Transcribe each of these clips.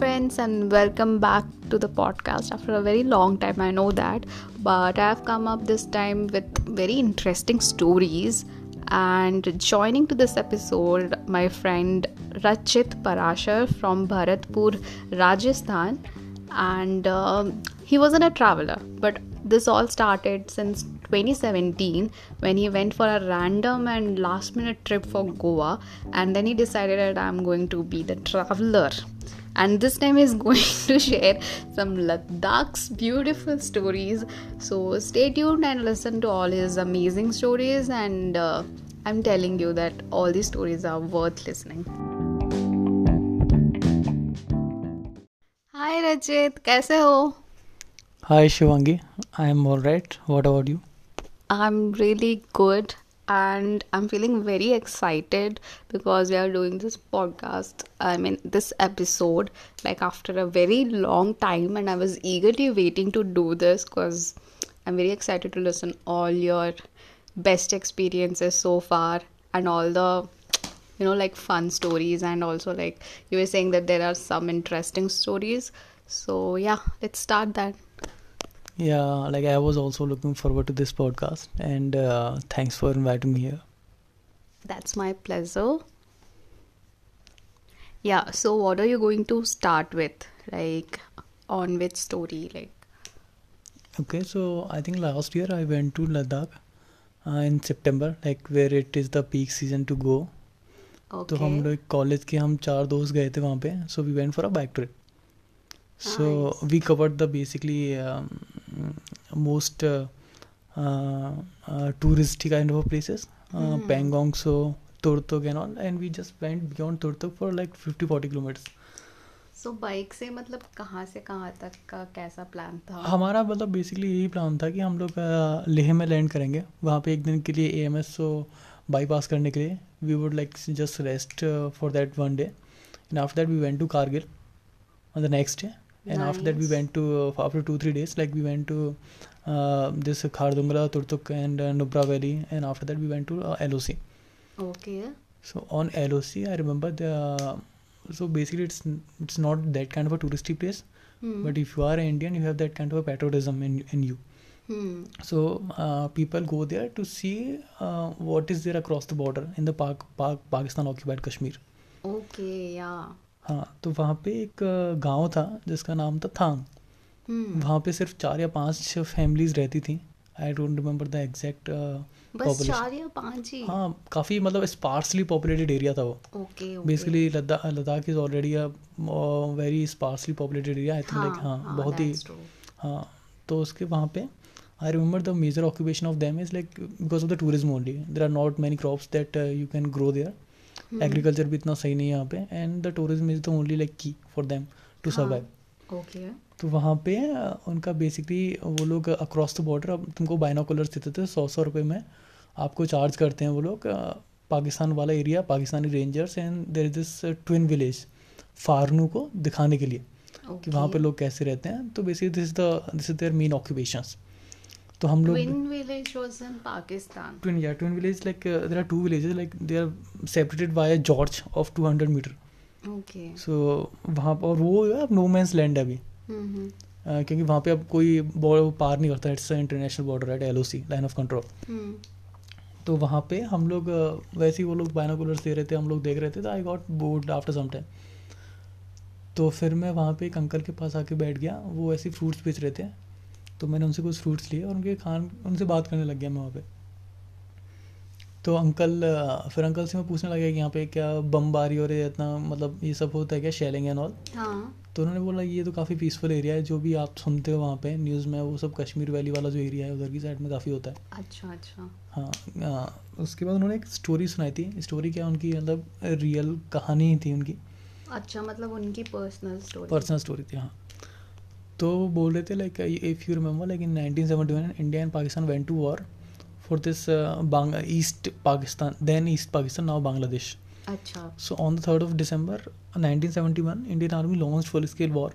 friends, and welcome back to the podcast after a very long time. I know that, but I have come up this time with very interesting stories. And joining to this episode, my friend Rachit Parashar from Bharatpur, Rajasthan, and um, he wasn't a traveler, but this all started since 2017 when he went for a random and last minute trip for Goa and then he decided that I'm going to be the traveler and this time he's going to share some Ladakh's beautiful stories so stay tuned and listen to all his amazing stories and uh, I'm telling you that all these stories are worth listening Hi Rajit कैसे हो Hi Shivangi, I am alright. What about you? I'm really good and I'm feeling very excited because we are doing this podcast. I mean, this episode, like after a very long time, and I was eagerly waiting to do this because I'm very excited to listen all your best experiences so far and all the you know like fun stories. And also like you were saying that there are some interesting stories. So yeah let's start that Yeah, like I was also looking forward to this podcast, and uh, thanks for inviting me here. That's my pleasure. Yeah, so what are you going to start with? Like, on which story? Like, Okay, so I think last year I went to Ladakh uh, in September, like where it is the peak season to go. तो हम okay. लोग college के हम चार दोस्त गए थे वहाँ पे so we went for a bike trip so Nice. We covered the basically most touristy kind of places. Uh, Hmm. Pangong so Turtuk and all. And we just went beyond for like 50 40 kilometers. So bike से मतलब कहाँ से कहाँ तक का कैसा plan था? हमारा मतलब बेसिकली यही प्लान था कि हम लोग लेह में लैंड करेंगे। वहाँ पे एक दिन के लिए A M S so bypass करने के लिए we would like just rest for that one day and after that we went to Kargil on the next day. And after that we went to uh, after two three days like we went to uh, this khardungla turtuk and uh, nubra valley and after that we went to uh, loc Okay. so on loc i remember the so basically it's it's not that kind of a touristy place Hmm. but if you are an indian you have that kind of a patriotism in, in you Hmm. so uh, people go there to see uh, what is there across the border in the Pak, Pak, pakistan occupied kashmir Okay, yeah. हाँ तो वहाँ पे एक गाँव था जिसका नाम था थांग। Hmm. वहाँ पे सिर्फ़ चार या पाँच फैमिलीज़ रहती थी। I don't remember the exact बस चार या पाँच ही। हाँ काफ़ी मतलब स्पार्सली पॉपुलेटेड एरिया था वो। Basically Ladakh Ladakh is already a very sparsely populated area I think like हाँ बहुत ही हाँ तो उसके वहाँ पे I remember the major occupation of them is like because of the tourism only there are not many crops that you can grow there. Agriculture भी इतना सही नहीं है यहाँ पे and the tourism is the only like key for them to. Survive okay तो वहाँ पे उनका बेसिकली वो लोग अक्रॉस द बॉर्डर अब तुमको बाइनोकुलर्स देते थे सौ सौ रुपये में आपको चार्ज करते हैं वो लोग पाकिस्तान वाला area Pakistani rangers and there is this twin village Farnu को दिखाने के लिए okay. कि वहाँ पे लोग कैसे रहते हैं तो basically this is the this is their main occupations तो हम लोग Twin village was in Pakistan. Twin या twin village like there are two villages like they are separated by gorge of two hundred meter Okay. So वहाँ पर वो है no man's land है अभी। हम्म अ, क्योंकि वहाँ पे अब कोई बॉर्डर पार नहीं करता it's international border at L line of control hmm तो वहाँ पे हम लोग वैसे ही वो लोग बाइनोकुलर्स दे रहे थे हम लोग देख रहे थे तो I got bored after some time तो फिर मैं वहाँ पे एक अंकल के पास आके बैठ गया वो ऐसे फ्रूट्स बेच रहे थे। तो मैंने उनसे कुछ फ्रूट्स लिए और उनके खान उनसे बात करने लग गया मैं वहाँ पे। तो अंकल फिर अंकल से मैं पूछने लगा कि यहाँ पे क्या बमबारी और ये इतना मतलब ये सब होता है क्या शेलिंग एंड ऑल हाँ। तो उन्होंने बोला ये तो काफ़ी पीसफुल एरिया है जो भी आप सुनते हो वहाँ पे न्यूज़ में वो सब कश्मीर वैली वाला जो एरिया है उधर की साइड में काफ़ी होता है। अच्छा अच्छा। हाँ आ, उसके बाद उन्होंने एक स्टोरी सुनाई थी। स्टोरी क्या उनकी मतलब रियल कहानी थी उनकी। अच्छा मतलब उनकी पर्सनल स्टोरी पर्सनल स्टोरी थी हाँ। तो बोल रहे थे like if you remember like in nineteen seventy one India and Pakistan went to war for this East Pakistan then East Pakistan now Bangladesh अच्छा। So on the third of December nineteen seventy one Indian army launch full scale war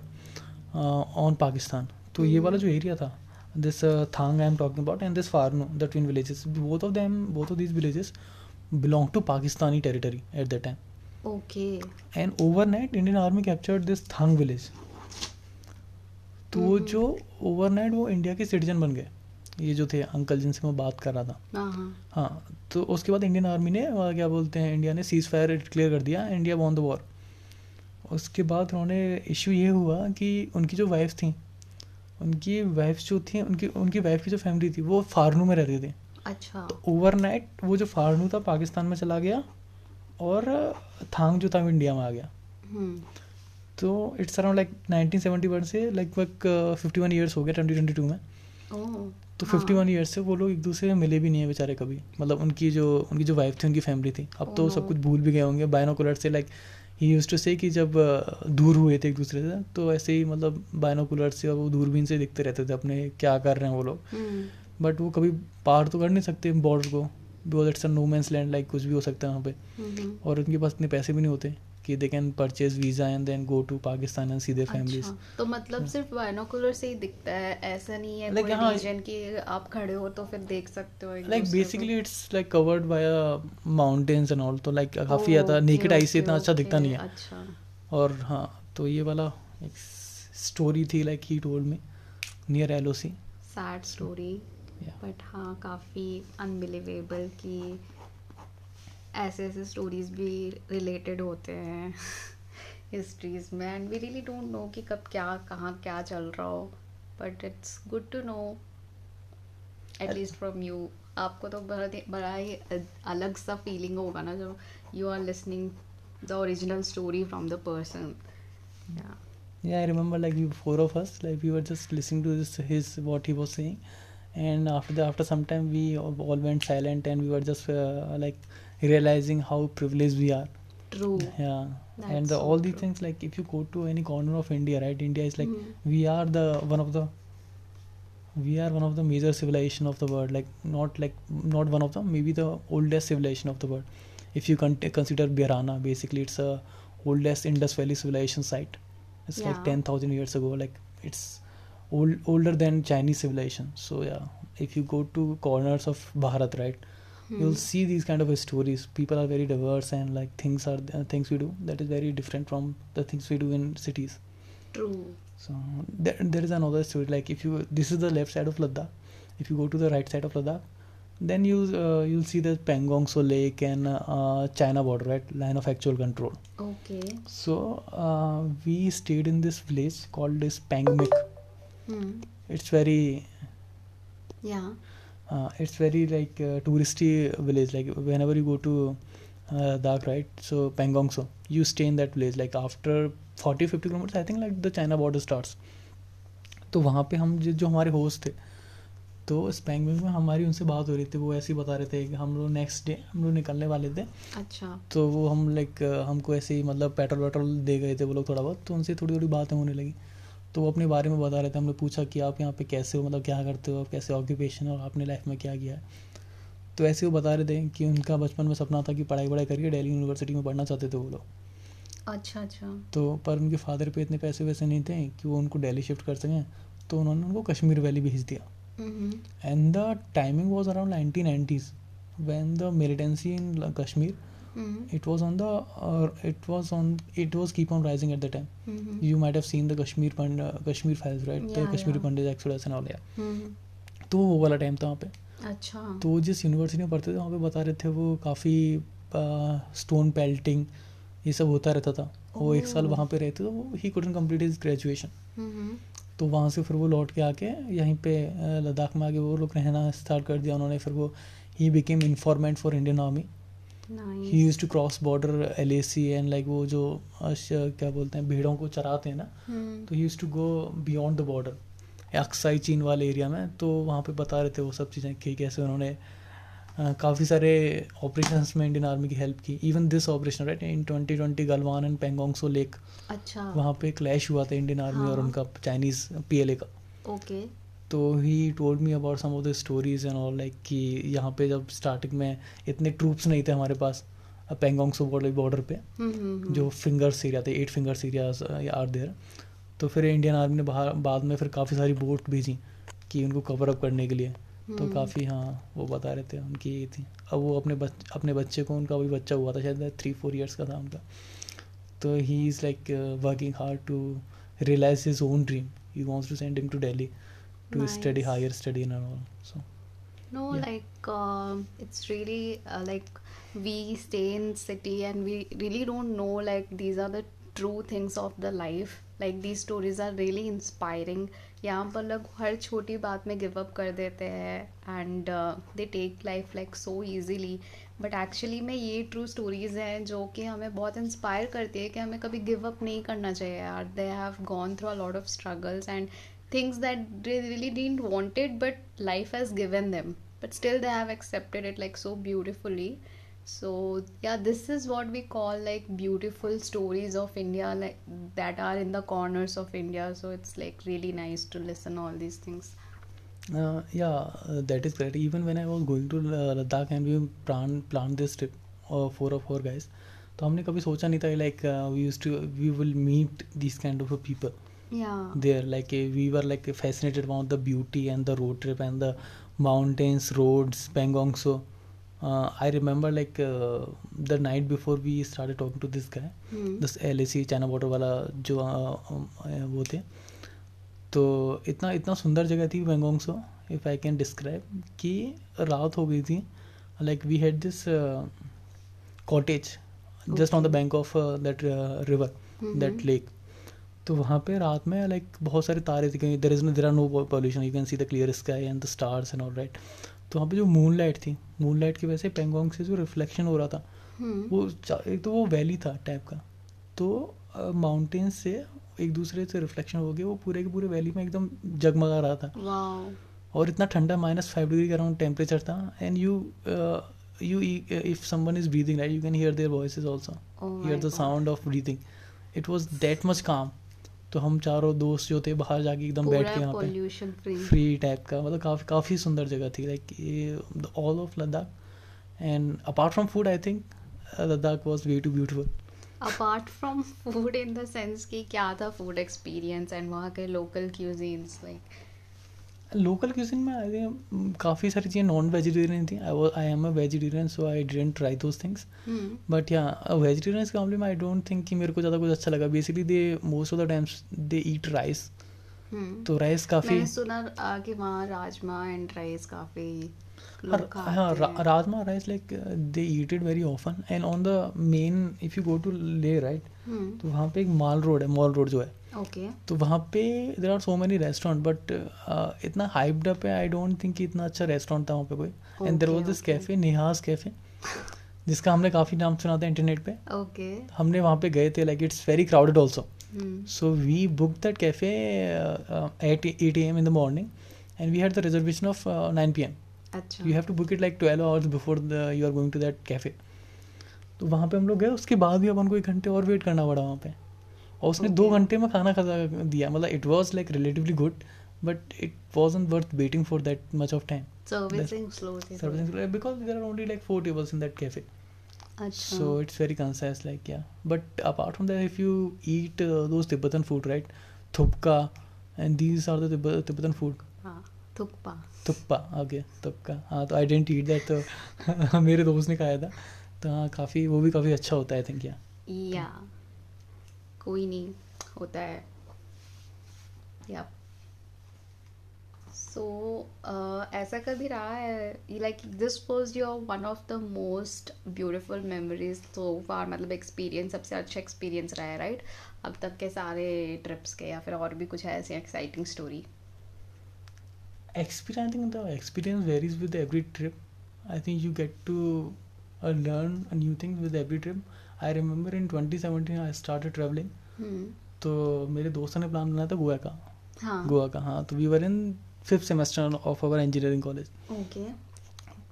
on Pakistan तो ये वाला जो area था this Thang I am talking about and this Farnu the twin villages both of them both of this villages belong to Pakistani territory at the time okay and overnight Indian army captured this Thang village तो वो। जो overnight वो India के citizen बन गए। ये जो थे अंकल जिनसे मैं बात कर रहा था। हाँ हाँ। हाँ तो उसके बाद इंडियन आर्मी ने क्या बोलते हैं इंडिया ने सीज फायर डिक्लेयर कर दिया इंडिया वॉन द वॉर उसके बाद उन्होंने इशू ये हुआ कि उनकी जो वाइफ थी उनकी वाइफ जो थी उनकी उनकी वाइफ की जो फैमिली थी वो फारनू में रहती थी। अच्छा। तो ओवरनाइट वो जो फारनू था पाकिस्तान में चला गया और थांग जो था इंडिया में आ गया। हम्म। तो इट्स अराउंड लाइक 1971 से लगभग फिफ्टी वन ईयर्स हो गया 2022 में। ओह तो हाँ। 51 ईयर्स से वो लोग एक दूसरे से मिले भी नहीं है बेचारे कभी। मतलब उनकी जो उनकी जो वाइफ थी उनकी फैमिली थी। अब तो सब कुछ भूल भी गए होंगे। बायनोकुलर से लाइक ही यूज़ टू से कि जब दूर हुए थे एक दूसरे से तो ऐसे ही मतलब बायनोकुलर से और वो दूरबीन से दिखते रहते थे अपने क्या कर रहे हैं वो लोग। हम्म। बट वो कभी पार तो कर नहीं सकते बॉर्डर को because it's a no man's land like कुछ भी हो सकता है वहाँ पे। हम्म। और उनके पास इतने पैसे भी नहीं होते। कि they can purchase visa and then go to Pakistan and see their families तो मतलब सिर्फ़ बायनोकुलर से ही दिखता है ऐसा नहीं है Like, कोई हाँ। रीजन की आप खड़े हो तो फिर देख सकते हो like basically it's like covered by mountains and all तो लाइक काफ़ी ज़्यादा नेकेड आई से इतना अच्छा दिखता नहीं है। अच्छा। और हाँ तो ये वाला एक स्टोरी थी like he told me near L C sad story but हाँ काफ़ी अनबिलीवेबल कि ऐसे ऐसे स्टोरीज भी रिलेटेड होते हैं हिस्ट्रीज में and we really don't know कि कब क्या कहाँ क्या चल रहा हो but it's good to know at least from you आपको तो बड़ा ही बड़ा ही अलग सा फीलिंग होगा ना जब you are listening the original story from the person Yeah, I remember like we four of us, like we were just listening to this his what he was saying, and after the after some time we all went silent and we were just uh, like realizing how privileged we are. true Yeah, That's and the, so all these true. things like if you go to any corner of India, right? India is like Mhm. we are the one of the we are one of the major civilization of the world like not like not one of them maybe the oldest civilization of the world if you con- consider birana basically it's a oldest indus valley civilization site it's like 10000 years ago like it's old older than chinese civilization so yeah if you go to corners of bharat right hmm. you'll see these kind of stories people are very diverse and like things are uh, things we do that is very different from the things we do in cities true so there, there is another story like if you this is the left side of ladakh if you go to the right side of ladakh then you uh, you'll see the Pangong So Lake and uh, China border, right? Line of actual control. Okay. So uh, we stayed in this place called this Pangmik. Hmm. It's very. Yeah. Uh, it's very like uh, touristy village like whenever you go to uh, Ladakh right so Pangong So you stay in that village like after 40 50 kilometers I think like the China border starts तो वहाँ पे हम जो जो हमारे host थे तो स्पैंग में हमारी उनसे बात हो रही थी वो ऐसे ही बता रहे थे कि हम लोग नेक्स्ट डे हम लोग निकलने वाले थे अच्छा तो वो हम लाइक हमको ऐसे ही मतलब पेट्रोल वेट्रोल दे गए थे वो लोग थोड़ा बहुत तो उनसे थोड़ी थोड़ी बातें होने लगी तो वो अपने बारे में बता रहे थे हमने पूछा कि आप यहाँ पे कैसे हो मतलब क्या करते हो कैसे ऑक्यूपेशन और आपने लाइफ में क्या किया है? तो ऐसे वो बता रहे थे कि उनका बचपन में सपना था कि पढ़ाई वढ़ाई करके दिल्ली यूनिवर्सिटी में पढ़ना चाहते थे वो लोग। अच्छा अच्छा। तो पर उनके फादर पे इतने पैसे वैसे नहीं थे कि वो उनको दिल्ली शिफ्ट कर सकें तो उन्होंने उनको कश्मीर वैली भेज दिया। हम्म। And the timing was around 1990s when the militancy in La- hmm it was on the uh, it was on it was keep on rising at the time. Hmm you might have seen the kashmir Pand- uh, kashmir files right? Yeah, the kashmiri yeah. pandit exodus and all yeah. हम्म तो वो वाला time था वहाँ पे। अच्छा। तो जिस university में पढ़ते थे वहाँ पे बता रहे थे वो काफ़ी स्टोन पेल्टिंग ये सब होता रहता था। वो एक साल Oh. वहाँ पे रहते तो he couldn't complete his graduation तो वहाँ से फिर वो लौट के आके यहीं पे लद्दाख में आके वो लोग रहना स्टार्ट कर दिया उन्होंने। फिर वो he became informant for Indian army he use to cross border L A C and like वो जो क्या बोलते हैं भेड़ों को चराते हैं ना हम्म। तो he use to go beyond the border Aksai Chin वाले एरिया में तो वहाँ पे बता रहे थे वो सब चीज़ें कि कैसे उन्होंने काफ़ी सारे ऑपरेशन में इंडियन आर्मी की हेल्प की। Even this operation right in twenty twenty Galwan and Pangong Tso lake अच्छा। वहाँ पे क्लैश हुआ था इंडियन आर्मी और हाँ। उनका चाइनीज़ पी एल ए का। ओके तो he told me about some of the stories and all like कि यहाँ पे जब स्टार्टिंग में इतने ट्रूप्स नहीं थे हमारे पास पेंगोंग सो बॉर्डर पे हम्म जो फिंगर्स एरिया थे eight fingers areas are there तो फिर इंडियन आर्मी ने बाहर बाद में फिर काफ़ी सारी बोट भेजी कि उनको कवर अप करने के लिए। तो हम्म। काफ़ी हाँ वो बता रहे थे उनकी ये थी। अब वो अपने बच, अपने बच्चे को उनका अभी बच्चा हुआ था शायद थ्री फोर ईयर्स का था उनका। तो he is like working hard to realise his own dream he wants to send him to Delhi to nice. study higher study and all so No, Yeah. like um it's really uh, like we stay in city and we really don't know like these are the true things of the life. Like these stories are really inspiring. यहाँ पर लोग हर छोटी बात में give up कर देते हैं and they take life like so easily but actually में ये ट्रू स्टोरीज हैं जो कि हमें बहुत इंस्पायर करती है कि हमें कभी गिव अप नहीं करना चाहिए यार they have gone through a lot of struggles and things that they really didn't want it but life has given them but still they have accepted it like so beautifully so yeah this is what we call like beautiful stories of india like that are in the corners of india so it's like really nice to listen all these things uh, yeah uh, that is correct even when i was going to uh, ladakh and we plan planned this trip uh, four of four guys तो हमने कभी सोचा नहीं था like we use to we will meet this kind of people yeah there like uh, we were like fascinated about the beauty and the road trip and the mountains roads pangong so uh, i remember like uh, the night before we started talking to this guy hmm. this LAC China border वाला जो uh, uh, वो थे तो इतना इतना सुंदर जगह थी Pangong so if I can describe कि रात हो गई थी like we had this cottage just on the bank of that river that Mhm. Lake तो वहाँ पे रात में लाइक बहुत सारे तारे थे there is there are no pollution you can see the clear sky and the stars and all right तो वहाँ पे जो मून लाइट थी मून लाइट की वजह से पेंगोंग से जो रिफ्लेक्शन हो रहा था Hmm. वो एक तो वो वैली था टाइप का। तो माउंटेन से एक दूसरे से रिफ्लेक्शन हो गया। वो पूरे के पूरे वैली में एकदम जगमगा रहा था। Wow. और इतना ठंडा माइनस फाइव डिग्री का अराउंड टेम्परेचर था। And you you if someone is breathing right you can hear their voices also oh hear the sound of breathing it was that much calm तो हम चारों दोस्त जो थे बाहर जाके एकदम बैठ के यहाँ पे। फ्री टाइप का मतलब काफ़ी काफ़ी सुंदर जगह थी। Like all of Ladakh and apart from food I think Ladakh was way too beautiful apart from food in the sense कि क्या था फ़ूड एक्सपीरियंस एंड वहाँ के local cuisines like local cuisine में आई थिंक काफ़ी सारी चीज़ें non vegetarian थी I I am a vegetarian so I didn't try those things. But yeah vegetarians के मामले में आई डोंट थिंक कि मेरे को ज़्यादा कुछ अच्छा लगा। Basically they most of the times they eat rice. तो राइस काफ़ी मैंने सुना कि वहाँ राजमा एंड राइस काफ़ी हाँ हैं rajma rice like they eat it very often and on the main if you go to Leh right तो वहाँ पे एक माल रोड है मॉल रोड जो है। ओके तो वहाँ पे there are so many restaurant but इतना हाइप्ड अप है आई डोंट थिंक इतना अच्छा रेस्टोरेंट था वहाँ पे कोई and there was this cafe Neha's cafe जिसका हमने काफ़ी नाम सुना था इंटरनेट पे ओके okay. हमने वहाँ पे गए थे like it's very crowded also booked that cafe uh, uh, at 8 a.m. in the morning, and we had the reservation of uh, 9 p.m. अच्छा You have to book it like 12 hours before the, you are going to that cafe. तो वहाँ पे हम लोग गए उसके बाद भी अपन को एक घंटे और वेट करना पड़ा वहाँ पे और उसने दो घंटे में खाना खा दिया। मतलब it was like relatively good but it was worth waiting for that much of time servicing slow servicing because there are only like four tables in that cafe अच्छा So it's very concise, like yeah. But apart from that, if you eat uh, those Tibetan food, right, thupka, and these are the Tib- Tibetan food. हाँ thukpa thukpa okay थुप्का हाँ तो I didn't eat that तो मेरे दोस्त ने खाया था। तो हाँ काफ़ी वो भी काफ़ी अच्छा होता है आई थिंक या या कोई नहीं होता है। या सो ऐसा कभी रहा है? Like this was your one of the most beautiful memories so far मतलब एक्सपीरियंस सबसे अच्छा एक्सपीरियंस रहा है राइट अब तक के सारे ट्रिप्स के या फिर और भी कुछ है ऐसी exciting story think the experience varies with every trip. I think you get to uh, learn new things with every i remember in 2017 i started traveling. तो मेरे दोस्तों ने प्लान बनाया था गोवा का। हाँ। गोवा का हाँ तो we were in fifth semester of our engineering college okay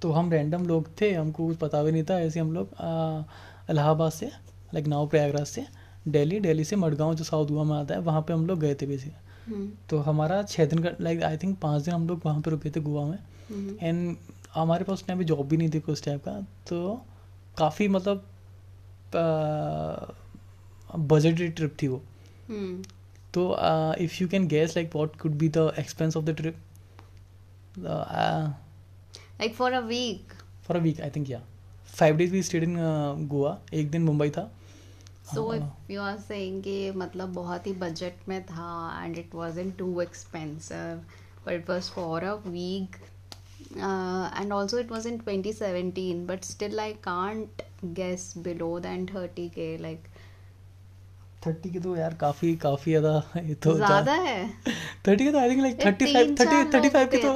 तो हम रैंडम लोग थे हमको कुछ पता भी नहीं था ऐसे हम लोग इलाहाबाद से लाइक नाव प्रयागराज से दिल्ली दिल्ली से मडगांव जो साउथ गोवा में आता है वहाँ पे हम लोग गए थे बेसिक तो हमारा छः दिन का लाइक आई थिंक पाँच दिन हम लोग वहाँ पे रुके थे गोवा में। एंड हमारे पास उस टाइम पे जॉब भी नहीं थी कुछ टाइप का तो काफ़ी मतलब बजटेड ट्रिप थी वो। तो if you can guess like what could be the expense of the trip like for a week for a week I think या five days we stayed in Goa एक दिन मुंबई था। So. If you are saying कि मतलब बहुत ही budget में था and it wasn't too expensive but it was for a week and also it was in 2017 but still i can't guess below than 30k like thirty K तो यार काफ़ी काफ़ी ज़्यादा ये तो ज़्यादा है? थर्टी के तो I think like thirty five thirty thirty five K तो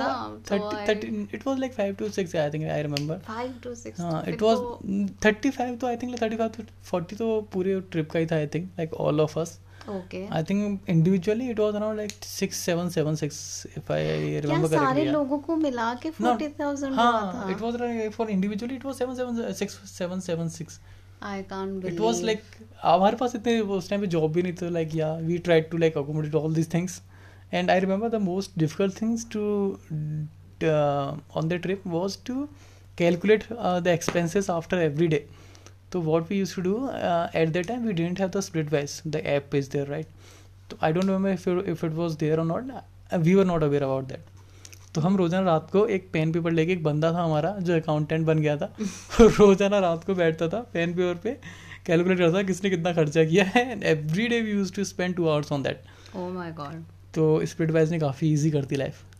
तो thirty it was like five to six I think I remember 5 to 6 हाँ इट वाज तो- थर्टी फाइव तो I think thirty five to forty तो पूरे trip का ही था I think like all of us okay. I it was around like six seven seven six if I क्या remember सारे लोगों को मिला के 40000 हुआ हाँ था? It was for individually it was seven seven six seven seven six i can't believe it was like हमारे पास इतने उस टाइम पे जॉब भी नहीं था like yeah we tried to like accommodate all these things and I remember the most difficult things to on the trip was to calculate the expenses after every day तो what we use to do at that time we didn't have the Splitwise the app is there right तो I don't remember if if it was there और not we were not aware about that तो हम रोज़ाना रात को एक pen paper लेके एक बंदा था हमारा जो अकाउंटेंट बन गया था। रोज़ाना रात को बैठता था पेन पेपर पे कैलकुलेट करता था किसने कितना खर्चा किया है। And every day we use to spend two hours on that तो स्प्रिट वाइज ने काफ़ी ईजी कर दी life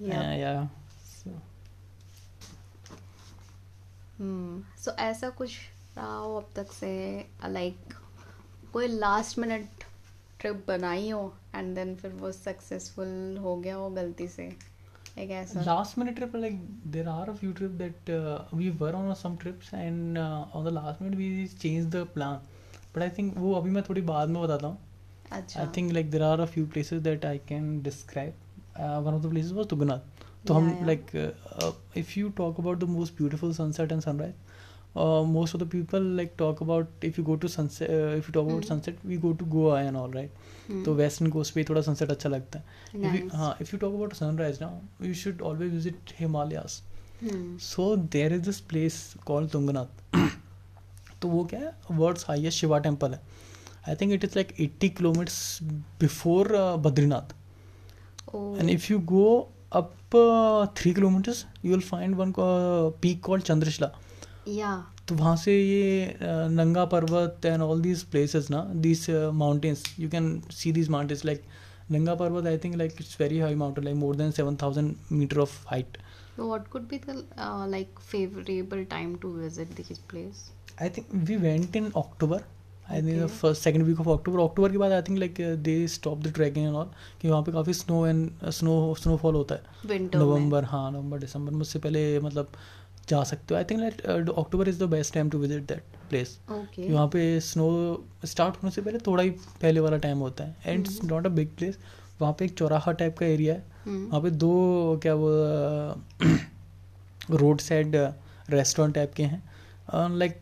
yeah. Yeah so, hmm so ऐसा कुछ रहा हो अब तक से लाइक कोई लास्ट मिनट ट्रिप बनाई हो एंड देन फिर वो सक्सेसफुल हो गया हो गलती से एक ऐसा last minute trip like there are a few trips that uh, we were on some trips and uh, on the last minute we changed the plan but I think वो अभी मैं थोड़ी बाद में बताता हूँ अच्छा I think like there are a few places that I can Uh, of the places was Tugnath. So Yeah, हम uh, uh, if you talk about the most beautiful sunset and sunrise, uh, most of the people like talk about if you go to sunset uh, if you talk mm. about Hmm. sunset we go to Goa and all right. हम्म, तो western coast पे ही थोड़ा sunset अच्छा लगता है. हाँ if you talk about sunrise ना you should always visit Himalayas hmm, so there is this place called Tungnath तो वो क्या है वर्ल्ड्स हाईएस्ट शिवा टेंपल है I think it is like 80 kilometres before Badrinath oh, and if you go up three kilometres you will find one peak called Chandrashila yeah. तो वहाँ से ये uh, Nanga Parbat and all these places ना these mountains you can see these mountains like Nanga Parbat I think like it's very high mountain like more than seven thousand metre of height so what could be the uh, like favorable time to visit this place? I think we went in October. The Okay. first second week of October. October के बाद I think like they stop the trekking and all कि वहाँ पे काफ़ी snow and snow snowfall होता है। नवंबर हाँ नवंबर दिसंबर में उससे पहले मतलब जा सकते हो। I think like October is the best time to visit that place वहाँ पे स्नो स्टार्ट होने से पहले थोड़ा ही पहले वाला टाइम होता है। And it's. Not a big place वहाँ पे एक चौराहा टाइप का एरिया है। हम्म, वहाँ पे दो क्या वो रोड साइड रेस्टोरेंट टाइप के हैं। लाइक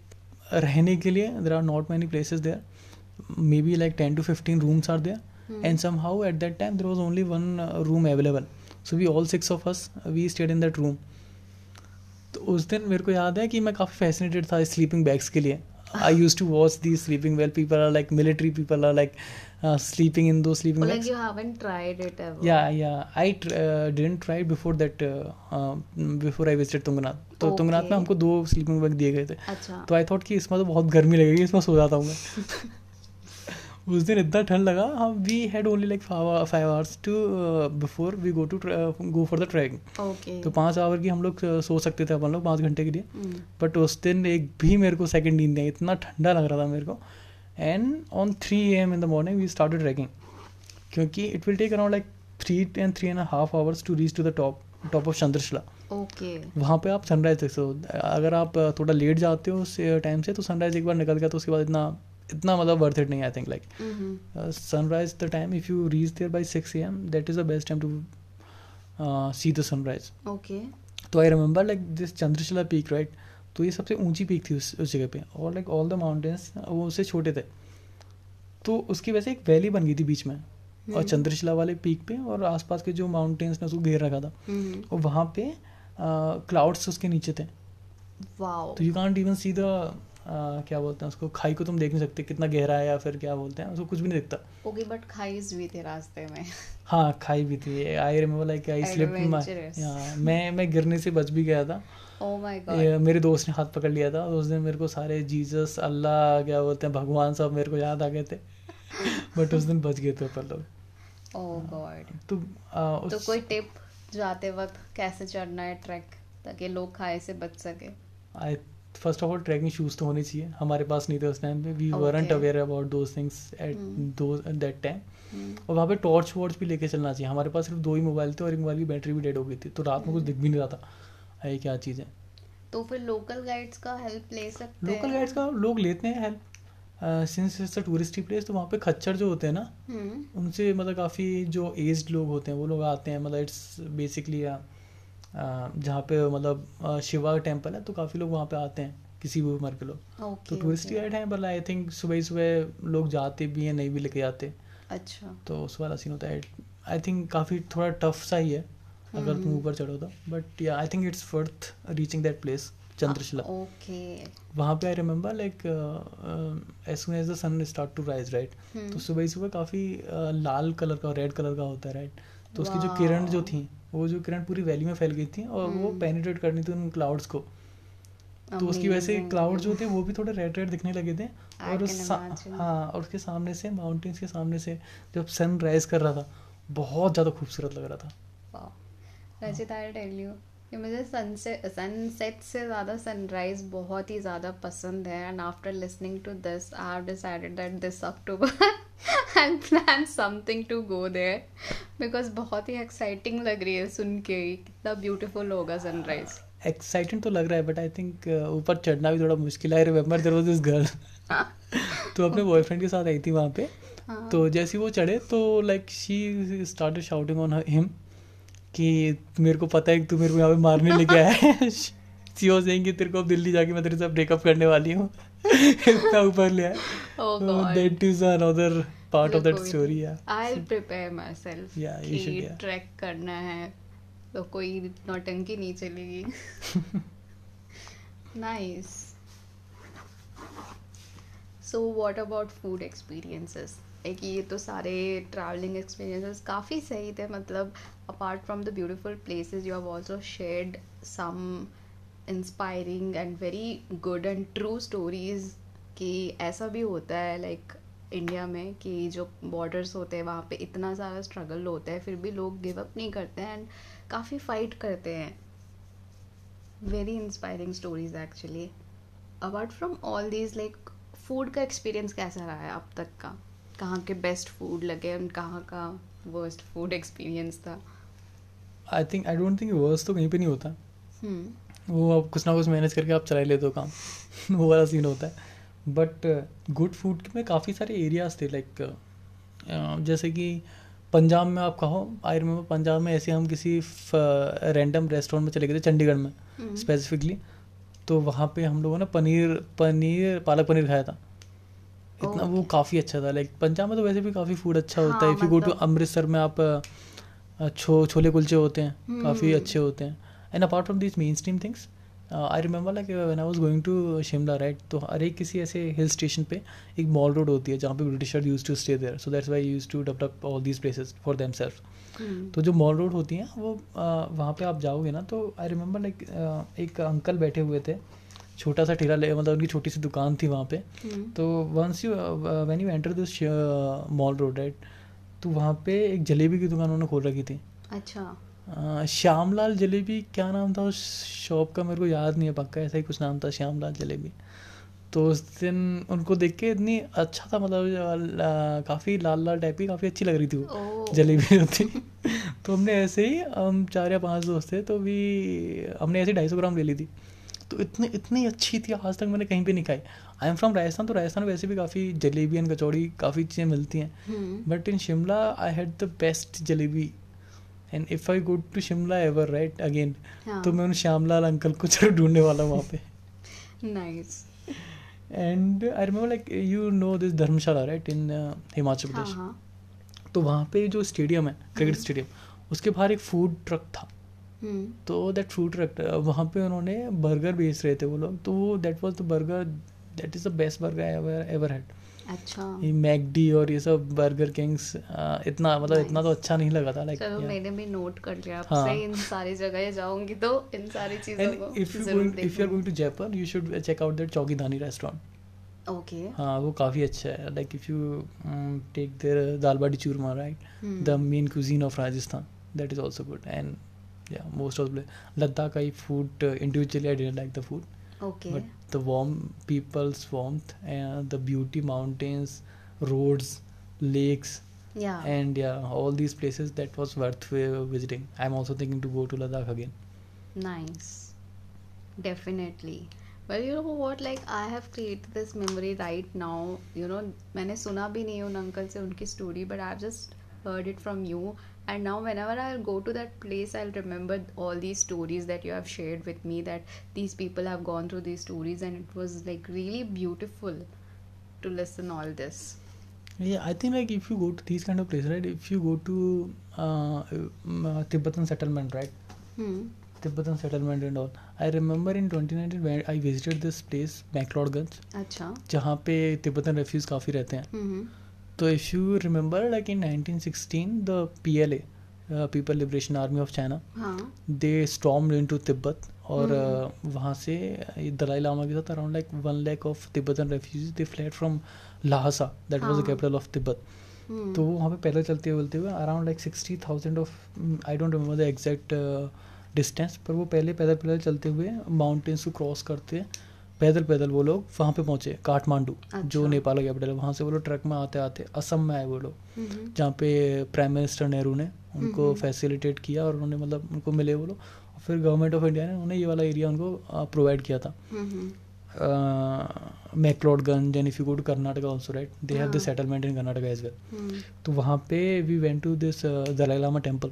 रहने के लिए there are not many places there may be like ten to fifteen rooms are there and somehow at that time there was only one room available so we all six of us we stayed in that room तो उस दिन मेरे को याद है कि मैं काफ़ी फैसिनेटेड था स्लीपिंग बैग्स के लिए। आई to watch these sleeping well. People are like military people are like uh, sleeping in those sleeping. oh, bags. like you haven't tried it ever Yeah, yeah. I tr- uh, didn't try before that. Uh, uh, before I visited Tungnath. तो Okay. Tungnath में हमको दो sleeping bag दिए गए थे अच्छा तो I thought कि इसमें तो बहुत गर्मी लगेगी इसमें सो जाता हूँ मैं उस दिन इतना ठंड लगा हम we had only like five hours to before we go to go for the trekking okay. तो पाँच आवर की हम लोग uh, सो सकते थे अपन लोग पाँच घंटे के लिए। बट उस दिन एक भी मेरे को सेकेंड नींद नहीं इतना ठंडा लग रहा था मेरे को। And on three A M in the morning we start trekking क्योंकि it will take around like three and three and half hours to reach to the top top of Chandrashila okay okay. वहाँ पे आप sunrise देख सकते हो। अगर आप थोड़ा लेट जाते हो उस टाइम से तो सनराइज एक बार निकल गया तो उसके बाद इतना इतना मतलब वर्थ इट नहीं I think like sunrise the time if you reach there by six A M that is the best time to see the sunrise okay. तो I remember like this Chandrashila peak right तो ये सबसे ऊँची peak थी उस उस जगह पे और लाइक ऑल द माउंटेन्स वो उससे छोटे थे। तो उसकी वजह से एक वैली बन गई थी बीच में और हम्म। चंद्रशिला वाले पीक पे और आसपास के जो माउंटेन्स ने उसको घेर रखा था हम्म। और वहाँ पे क्लाउड्स उसके नीचे थे। तो you can't even see the क्या बोलते हैं उसको? खाई को तुम देख नहीं सकते कितना गहरा है या फिर क्या बोलते हैं उसको कुछ भी नहीं दिखता। ओके बट खाईज भी थे रास्ते में। हाँ खाई भी थी। I remember like I slip Adventurous. मैं मैं गिरने से बच भी गया था। माय गॉड मेरे दोस्त ने हाथ पकड़ लिया था उस दिन मेरे को सारे जीसस अल्लाह क्या बोलते हैं भगवान सब मेरे को याद आ गए थे। बट उस दिन बच गए थे पर लोग। ओ गॉड तो आ, तो कोई टिप जाते वक्त कैसे चढ़ना है ट्रैक ताकि लोग खाए से बच सके? I first of all trekking shoes तो होने चाहिए। हमारे पास नहीं थे उस टाइम पे। We. Weren't aware about those things at Hmm. दो दैट टाइम और वहाँ पे टॉर्च वॉर्च भी लेके चलना चाहिए। हमारे पास सिर्फ़ दो ही मोबाइल थे और एक मोबाइल की बैटरी भी डेड हो गई थी। तो रात में कुछ दिख भी नहीं रहा था। ये क्या चीज़ है? तो फिर लोकल गाइड्स का हेल्प ले सकते लोकल गाइड्स का लोग लेते हैं help since it's a touristy place तो वहाँ पे खच्चर जो होते हैं ना हम्म उनसे मतलब काफ़ी जो एज्ड लोग होते हैं वो लोग आते हैं। मतलब इट्स बेसिकली जहाँ पे मतलब शिवा टेंपल है तो काफ़ी लोग वहाँ पे आते हैं किसी भी उम्र के लोग। तो टूरिस्ट गाइड हैं पर आई थिंक सुबह सुबह लोग जाते भी हैं नहीं भी लेके जाते अच्छा। तो उस वाला सीन होता है। आई थिंक काफ़ी थोड़ा टफ सा ही है अगर तुम हम्म। ऊपर चढ़ो तो। But yeah I think it's worth reaching that place Chandrashila. Okay. वहाँ पे I remember like as soon as the sun start to rise right. तो सुबह सुबह काफ़ी लाल कलर का रेड कलर का होता है राइट तो उसकी जो किरण जो थी वो जो किरण पूरी वैली में फैल गई थी और वो। पेनिट्रेट करनी थी उन क्लाउड्स को। तो उसकी वजह से क्लाउड जो थे वो भी थोड़े रेड रेड दिखने लगे थे और उस हाँ और उसके सामने से माउंटेन्स के सामने से जब सन राइज कर रहा था बहुत ज़्यादा खूबसूरत लग रहा था। यू कि मुझे सनसेट सनसेट से ज़्यादा सनराइज बहुत ही ज़्यादा पसंद है and after listening to this I have decided that this October and plan something to go there because बहुत ही एक्साइटिंग लग रही है सुन के कितना ब्यूटीफुल होगा सनराइज एक्साइटेड तो लग रहा है बट आई थिंक ऊपर चढ़ना भी थोड़ा मुश्किल है। I remember there was this girl तो अपने बॉयफ्रेंड के साथ आई थी वहाँ पे। हाँ। तो जैसे वो चढ़े तो like she start shouting on him कि मेरे को पता है कि तू मेरे को यहाँ पे मारने लेके आया है। सी हो कि तेरे को अब दिल्ली जाके मैं तेरे साथ ब्रेकअप करने वाली हूँ। इतना ऊपर ले आया. That is another part of that story yeah I will prepare myself you should, कि yeah. ट्रैक करना है। तो कोई नौटंकी नहीं चलेगी। Nice so what about food experiences एक ये तो सारे ट्रैवलिंग एक्सपीरियंसेस काफ़ी सही थे मतलब apart from the beautiful places you have also shared some inspiring and very good and true stories कि ऐसा भी होता है लाइक इंडिया में कि जो बॉर्डर्स होते हैं, वहाँ पे इतना सारा स्ट्रगल होता है, फिर भी लोग गिव अप नहीं करते हैं एंड काफ़ी फाइट करते हैं। Very inspiring stories actually apart from all these like food का एक्सपीरियंस कैसा रहा है अब तक का? कहाँ के बेस्ट फ़ूड लगे और कहाँ का वर्स्ट फ़ूड एक्सपीरियंस था? I think I don't think worse तो कहीं पे नहीं होता। हम्म वो आप कुछ ना कुछ मैनेज करके आप चला लेते हो काम। वो वाला सीन होता है। बट गुड फ़ूड में काफ़ी सारे एरियाज़ थे लाइक जैसे कि पंजाब में आप कहो आई रिमेम्बर पंजाब में ऐसे हम किसी रैंडम रेस्टोरेंट में चले गए थे चंडीगढ़ में। स्पेसिफिकली तो वहाँ पे हम लोगों ने पनीर पनीर पालक पनीर खाया था। इतना वो Okay. काफ़ी अच्छा था। लाइक पंजाब में तो वैसे भी काफ़ी फ़ूड अच्छा होता है। If you go to Amritsar में आप छो छोले कुलचे होते हैं काफ़ी हम्म। अच्छे होते हैं and apart from this mainstream things I remember like when I was going to Shimla right तो हर एक किसी ऐसे हिल स्टेशन पे एक मॉल रोड होती है जहाँ पे Britisher use to stay there so that's why use to develop all these places for them. तो जो मॉल रोड होती हैं वो वहाँ पे आप जाओगे ना तो आई रिमेंबर लाइक एक अंकल बैठे हुए थे छोटा सा ठेला ले मतलब उनकी छोटी सी दुकान थी वहाँ पे हम्म। तो once you when you enter this mall road right तो वहाँ पे एक जलेबी की दुकान उन्होंने खोल रखी थी। अच्छा। श्यामलाल जलेबी क्या नाम था उस शॉप का? मेरे को याद नहीं है पक्का ऐसा ही कुछ नाम था श्यामलाल जलेबी। तो उस दिन उनको देख के इतनी अच्छा था मतलब काफ़ी लाल लाल टाइप की काफ़ी अच्छी लग रही थी वो जलेबी होती तो हमने ऐसे ही हम चार या पाँच दोस्त थे तो भी हमने ऐसे ढाई सौ ग्राम ले ली थी। तो इतनी इतनी अच्छी थी आज तक मैंने कहीं पे नहीं खाई। आई एम फ्रॉम राजस्थान तो राजस्थान में वैसे भी काफ़ी जलेबी एंड कचौड़ी काफ़ी चीज़ें मिलती हैं। But in Shimla I had the best jalebi. And if I go to Shimla ever right again. तो मैं उन श्यामलाल अंकल को ज़रूर ढूँढने वाला हूँ वहाँ पे। Nice and I remember like you know this Dharamshala right in Himachal Pradesh तो वहाँ पे जो स्टेडियम है क्रिकेट हम्म। स्टेडियम उसके बाहर एक फ़ूड ट्रक था। तो दैट फ़ूड ट्रक वहाँ पे उन्होंने बर्गर बेच रहे थे वो लोग तो वो that was the burger that is the best burger ever ever had अच्छा ये मैकडी और ये सब बर्गर किंग्स इतना मतलब nice. इतना तो अच्छा नहीं लगा था लाइक like, चलो मैंने भी नोट कर लिया हाँ। आपसे इन सारी जगह जाऊँगी तो इन सारी चीज़ों एंड को if you going if you are going to Jaipur you should check out that Chokhi Dhani restaurant okay हाँ वो काफ़ी अच्छा है like if you take there dal baati churma right hmm. the main cuisine of Rajasthan. That is also good. Yeah, most of the Ladakh I food uh, individually I didn't like the food, okay but the warm people's warmth and the beauty mountains, roads, lakes, या and yeah, all these places that was worth uh, visiting. I'm also thinking to go to Ladakh again. Nice. Definitely. Well, you know what? Like, I have created this memory right now. You know, मैंने सुना भी नहीं उन uncle से उनकी story, but I've just heard it from you. And now, whenever I'll go to that place, I'll remember all these stories that you have shared with me. That these people have gone through these stories, and it was like really beautiful to listen all this. Yeah, I think like if you go to these kind of places, right? If you go to uh, um, uh, Tibetan settlement, right? Hmm. Tibetan settlement and all. I remember in 2019 when I visited this place, McLeodganj. अच्छा. जहाँ पे Tibetan refuge काफ़ी रहते हैं हम्म. तो if you remember like in 1916 the P L A people liberation army of China. They stormed into Tibet और हम्म। uh, वहाँ से दलाई लामा के साथ around like one lakh of Tibetan refugee they fled from Lhasa that was the. Capital of Tibet. तो वो वहाँ पे पैदल चलते हुए बोलते हुए around like sixty thousand of I don't remember the exact distance पर वो पहले पैदल पैदल चलते हुए माउंटेन्स को क्रॉस करते पैदल पैदल वो लोग वहाँ पे पहुँचे काठमांडू अच्छा। जो। नेपाल का कैपिटल है वहाँ से वो लोग ट्रक में आते आते असम में आए वो लोग. जहाँ पे प्राइम मिनिस्टर नेहरू ने उनको। फैसिलिटेट किया और उन्होंने मतलब उनको मिले वो लोग और फिर गवर्नमेंट ऑफ़ इंडिया ने उन्हें ये वाला एरिया उनको प्रोवाइड किया था. McLeodganj and if you go to Karnataka also right they have the. Settlement in Karnataka as well. तो वहाँ पे we went to this Dalai Lama temple.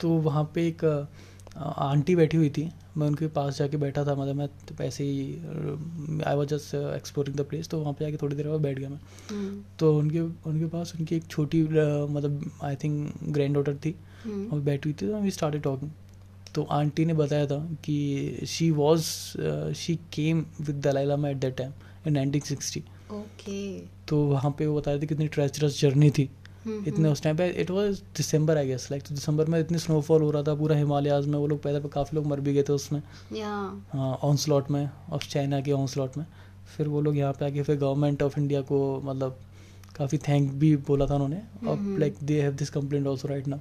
तो वहाँ पे एक अ, आंटी बैठी हुई थी मैं उनके पास जाके बैठा था मतलब मैं तो ऐसे ही I was just exploring the place तो वहाँ पे जाके थोड़ी देर बाद बैठ गया मैं हम्म. तो उनके उनके पास उनकी एक छोटी मतलब आई थिंक ग्रैंड डॉटर थी हम्म. वहाँ पे बैठी हुई थी तो वी स्टार्टेड टॉकिंग तो आंटी ने बताया था कि she was she came with Dalai Lama at that time in 1960 okay. तो वहाँ पे वो बता रहे थे कितनी ट्रेचरस जर्नी थी हम्म. इतने उस टाइम पे it was December I guess like तो दिसंबर में इतनी स्नोफॉल हो रहा था पूरा हिमालयाज में वो लोग पैदल काफ़ी लोग मर भी गए थे उसमें। ऑन स्लॉट में ऑफ़ चाइना के ऑन स्लॉट में। फिर वो लोग यहाँ पे आके फिर गवर्नमेंट ऑफ़ इंडिया को मतलब काफ़ी थैंक भी बोला था उन्होंने। अब हम्म। Like they have this complaint also right now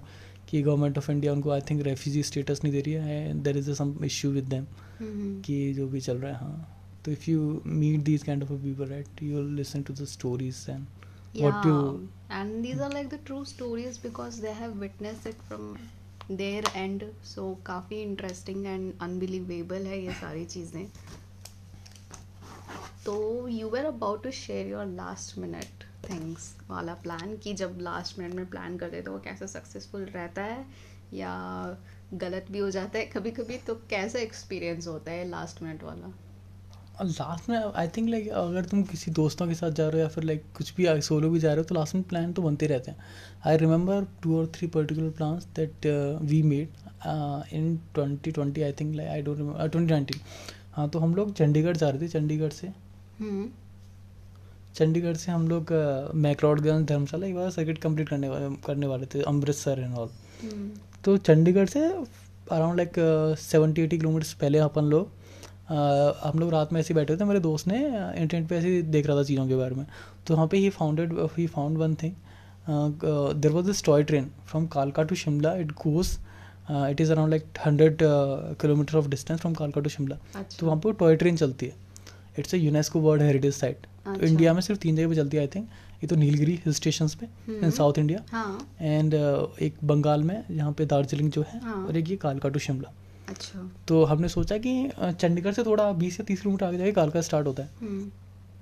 कि गवर्नमेंट ऑफ़ इंडिया उनको आई थिंक रेफ्यूजी स्टेटस नहीं दे रही है and there is some issue with them. कि जो भी चल रहा है हाँ। तो if you meet these kind of people right you listen to the stories and what yeah. you- and these are like the true stories because they have witnessed it from their end so काफ़ी interesting and unbelievable है ये सारी चीज़ें तो you were about to share your last minute things वाला plan कि जब last minute में प्लान करते तो वो कैसे सक्सेसफुल रहता है या गलत भी हो जाता है कभी कभी तो कैसा एक्सपीरियंस होता है लास्ट मिनट वाला लास्ट में आई थिंक लाइक अगर तुम किसी दोस्तों के साथ जा रहे हो या फिर लाइक कुछ भी सोलो भी जा रहे हो तो लास्ट में प्लान तो बनते रहते हैं। आई रिमेंबर टू और three particular plan that we made in twenty twenty I think like I don't remember twenty nineteen हाँ तो हम लोग चंडीगढ़ जा रहे थे चंडीगढ़ से। हम्म। चंडीगढ़ से हम लोग मैकलॉडगंज धर्मशाला एक बार सर्किट कंप्लीट करने वाले करने वाले थे अमृतसर एंड ऑल हम्म। तो चंडीगढ़ से around like seventy eighty kilometres पहले अपन लोग हम लोग रात में ऐसे ही बैठे थे मेरे दोस्त ने इंटरनेट पे ऐसे ही देख रहा था चीज़ों के बारे में। तो वहाँ पे ही founded he found one thing there was this toy train from कालका to Shimla it goes it is around like hundred kilometre of distance from कालका टू शिमला अच्छा। तो वहाँ पे टॉय ट्रेन चलती है। It's a UNESCO world heritage site तो अच्छा। इंडिया में सिर्फ़ तीन जगह पे चलती है आई थिंक ये तो नीलगिरी हिल स्टेशन पे इन हम्म। साउथ इंडिया हाँ। एंड एक बंगाल में यहाँ पे दार्जिलिंग जो है हाँ। और एक ये कालका टू शिमला अच्छा। तो हमने सोचा कि चंडीगढ़ से थोड़ा बीस या तीस किलोमीटर आगे जाके कालका स्टार्ट होता है। हम्म।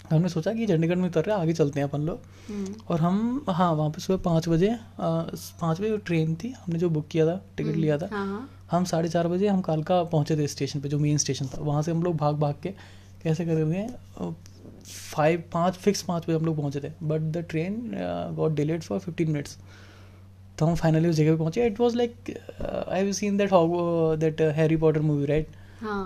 हमने सोचा कि चंडीगढ़ में उतर रहे आगे चलते हैं अपन लोग। हम्म। और हम हाँ वहाँ पे सुबह पाँच बजे पाँच बजे ट्रेन थी हमने जो बुक किया था टिकट हम्म, लिया था हाँ हाँ। हम साढ़े चार बजे हम कालका पहुँचे थे स्टेशन पे जो मेन स्टेशन था। वहाँ से हम लोग भाग भाग के कैसे कर रहे फाइव पाँच फिक्स पाँच बजे हम लोग पहुँचे थे। But the train got delayed for fifteen minutes तो हम फाइनली उस जगह पे पहुँचे। It was like I have seen that that Harry Potter movie right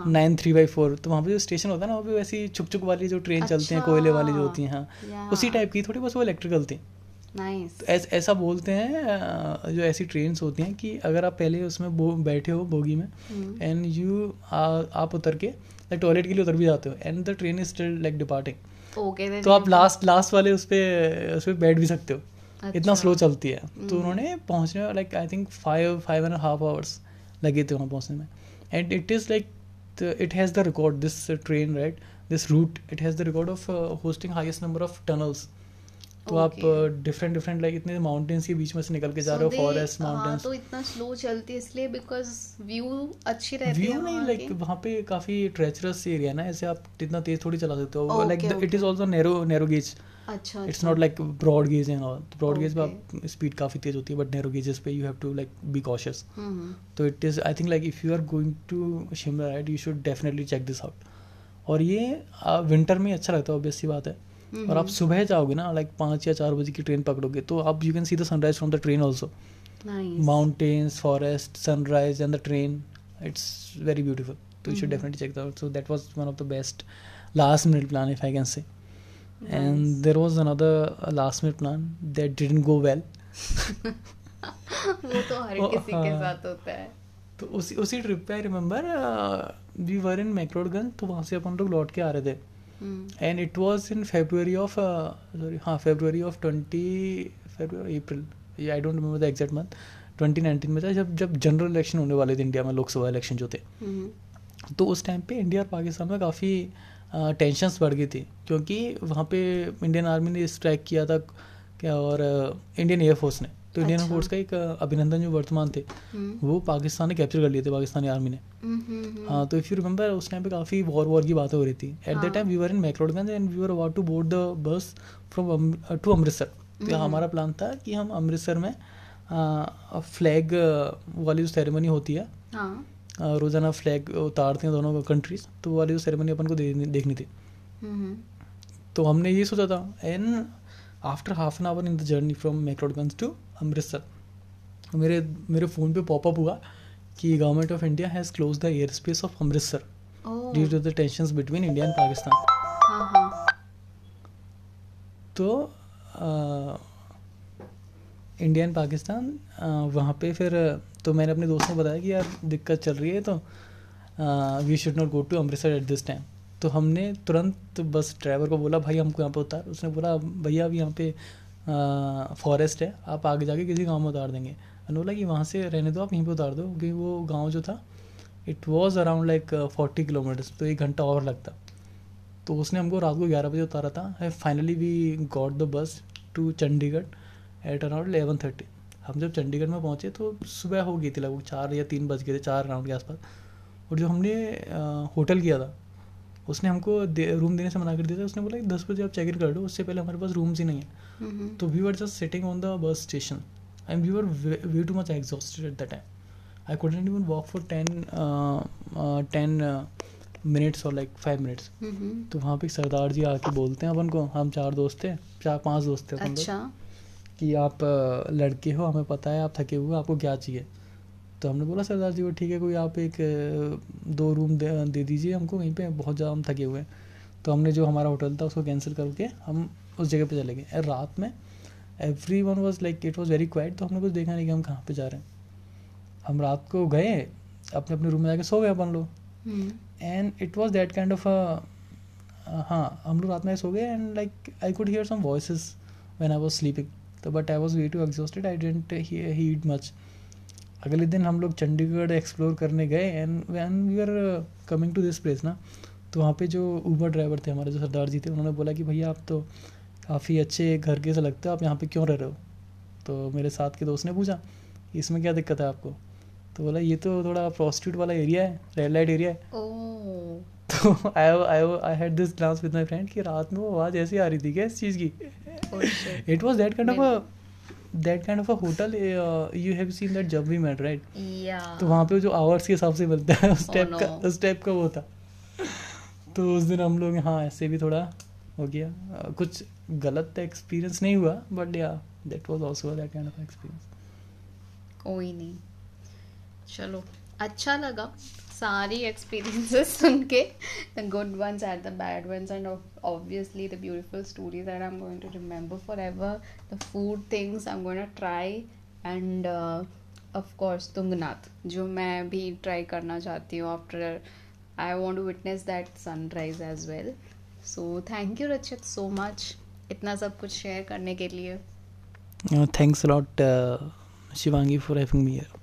nine three by four तो वहाँ पे जो स्टेशन होता है ना वहाँ पे वैसी छुक छुक वाली जो ट्रेन अच्छा। चलती हैं कोयले वाली जो होती हैं हाँ। Yeah. उसी टाइप की थोड़ी बस वो इलेक्ट्रिकल थी। नाइस तो ऐस, ऐसा बोलते हैं जो ऐसी ट्रेन्स होती हैं कि अगर आप पहले उसमें बैठे हो बोगी में। एंड यू आप उतर के टॉयलेट के लिए उतर भी जाते हो and the train is still like departing तो आप लास्ट लास्ट वाले उस पर उस पर बैठ भी सकते हो। इतना अच्छा। स्लो चलती है। तो हम्म। उन्होंने पहुँचने में like I think five five and half hours लगे थे वहाँ पहुँचने में। And it is like it has the record this train right this route it has the record of hosting highest number of tunnels तो okay. आप different different like इतने mountains के बीच में से निकल के जा so रहे हो फॉरेस्ट हाँ माउंटेन्स तो इतना स्लो चलती है इसलिए बिकॉज़ व्यू अच्छी रहती व्यू नहीं लाइक। वहाँ पे काफ़ी ट्रेचरस एरिया है ना ऐसे आप इतना तेज थोड़ी चला सकते हो। Like it is also narrow narrow gauge अच्छा it's. Not like broad gauge and all broad gauge में आप स्पीड काफ़ी तेज होती है बट नैरो गेजेस पे you have to like be cautious so it is I think like if you are going to Shimla right you should definitely check this out और ये winter में अच्छा लगता है ऑब्वियस सी बात है और आप हम्म। सुबह जाओगे ना लाइक पाँच या चार बजे की ट्रेन पकड़ोगे तो आप you can see the sunrise from the train also mountains forest sunrise train. It's very beautiful. So you should Mhm. definitely check that out. So that was one of the best last minute plan, if I can say. Nice. And there was another uh, last minute plan that didn't go well. वो तो हर किसी के हाँ। साथ होता है तो उसी उसी ट्रिप पे I remember we were in McLeodganj तो वहाँ से अपन लोग लौट के आ रहे थे and it was in February of sorry हाँ February of twenty February April I don't remember the exact month twenty nineteen में था जब जब जनरल इलेक्शन होने वाले थे इंडिया में लोकसभा इलेक्शन जो थे हम्म तो उस टाइम पे इंडिया और पाकिस्तान में काफ़ी टेंशन्स बढ़ गई थी क्योंकि वहाँ पे इंडियन आर्मी ने स्ट्राइक किया था क्या और इंडियन एयरफोर्स ने। तो इंडियन अच्छा। एयरफोर्स का एक अभिनंदन जो वर्तमान थे हम्म। वो पाकिस्तान ने कैप्चर कर लिए थे पाकिस्तानी आर्मी ने। हम्म, हम्म, हाँ तो इफ़ यू रिमेंबर उस टाइम पे काफ़ी वॉर वॉर की बातें हो रही थी। At the. Time we were in McLeodganj and we were about to board the bus from to Amritsar तो। हमारा प्लान था कि हम अमृतसर में फ्लैग वाली जो सेरेमनी होती है। हाँ। रोज़ाना फ्लैग उतारते हैं दोनों कंट्रीज़ तो वो वाली जो सेरेमनी अपन को देखनी थी। तो हमने ये सोचा था and after half an hour in the journey from McLeodganj to Amritsar मेरे मेरे फ़ोन पे पॉपअप हुआ कि government of India has close the airspace of Amritsar due to the tensions between India and Pakistan तो India and Pakistan वहाँ पे फिर तो मैंने अपने दोस्त को बताया कि यार, दिक्कत चल रही है तो we should not go to Amritsar at this time तो हमने तुरंत बस ड्राइवर को बोला, भाई, हमको यहाँ पे उतार। उसने बोला, भैया, अभी यहाँ पे फॉरेस्ट है, आप आगे जाके किसी गाँव में उतार देंगे। मैंने बोला, कि वहाँ से रहने दो, आप यहीं पे उतार दो, क्योंकि वो गाँव जो था it was around like forty kilometres तो एक घंटा और लगता। तो उसने हमको रात को ग्यारह बजे उतारा था। Finally we got the bus to Chandigarh at around eleven thirty हम जब चंडीगढ़ में पहुँचे तो सुबह हो गई थी लगभग चार या तीन बज गए थे चार राउंड के आसपास। और जो हमने होटल किया था उसने हमको दे, रूम देने से मना कर दिया था। उसने बोला कि दस बजे आप चेक इन कर लो उससे पहले हमारे पास रूम्स ही नहीं है। तो we were just sitting on the bus station and we were way too much exhausted at the time I couldn't even walk for ten ten minutes और लाइक फाइव मिनट्स तो वहाँ पे सरदार जी आके बोलते हैं अपन को हम चार दोस्त थे चार पाँच दोस्त थे अच्छा। कि आप लड़के हो हमें पता है आप थके हुए आपको क्या चाहिए? तो हमने बोला सरदार जी वो ठीक है कोई आप एक दो रूम दे, दे दीजिए हमको वहीं पे बहुत ज़्यादा हम थके हुए हैं। तो हमने जो हमारा होटल था उसको कैंसिल करके हम उस जगह पे चले गए। रात में everyone was like it was very quiet तो हमने कुछ देखा नहीं कि हम कहाँ पे जा रहे हैं। हम रात को गए अपने अपने रूम में जाके सो गए अपन लोग। And it was that kind of हाँ हम लोग रात में सो गए and like I could hear some voice when I was sleeping तो but I was way too exhausted I didn't hear much अगले दिन हम लोग चंडीगढ़ एक्सप्लोर करने गए and when we are coming to this place ना तो वहाँ पे जो ऊबर ड्राइवर थे हमारे जो सरदार जी थे उन्होंने बोला कि भैया आप तो काफ़ी अच्छे घर के से लगते हो आप यहाँ पे क्यों रह रहे हो? तो मेरे साथ के दोस्त ने पूछा इसमें क्या दिक्कत है आपको? तो बोला ये तो थोड़ा प्रोस्टिट्यूट वाला एरिया है रेड लाइट एरिया है। ओह तो I I I had this glance with my friend कि रात में वो आवाज़ ऐसी आ रही थी क्या इस चीज़ की? Oh shit. It was that kind of a that kind of a hotel you have seen that जब वी मेट राइट तो वहाँ पे जो आवर्स के हिसाब से मिलता है उस Oh, टाइप का उस टाइप का वो था। तो उस दिन हम लोग हाँ ऐसे भी थोड़ा हो गया। अ, कुछ गलत एक्सपीरियंस नहीं हुआ but yeah that was also that kind of experience कोई नहीं। चलो अच्छा लगा। सारी एक्सपीरियंसेस सुन के the good ones and the bad ones and obviously the beautiful stories that I'm going to remember forever the food things I'm going to try and uh, of course Tungnath जो मैं भी try करना चाहती हूँ after I want to witness that sunrise as well so thank you Rachit so much इतना सब कुछ share करने के लिए। Thanks lot Shivangi for having me here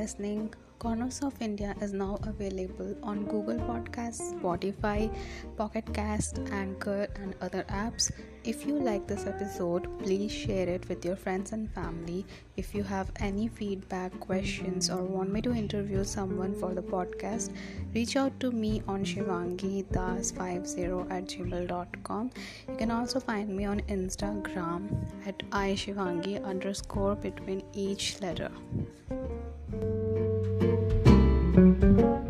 listening. Corners of India is now available on Google Podcasts, Spotify, Pocket Cast, Anchor, and other apps. If you like this episode, please share it with your friends and family. If you have any feedback, questions, or want me to interview someone for the podcast, reach out to me on Shivangi Das50 at gmail.com. You can also find me on Instagram at iShivangi underscore between each letter. Música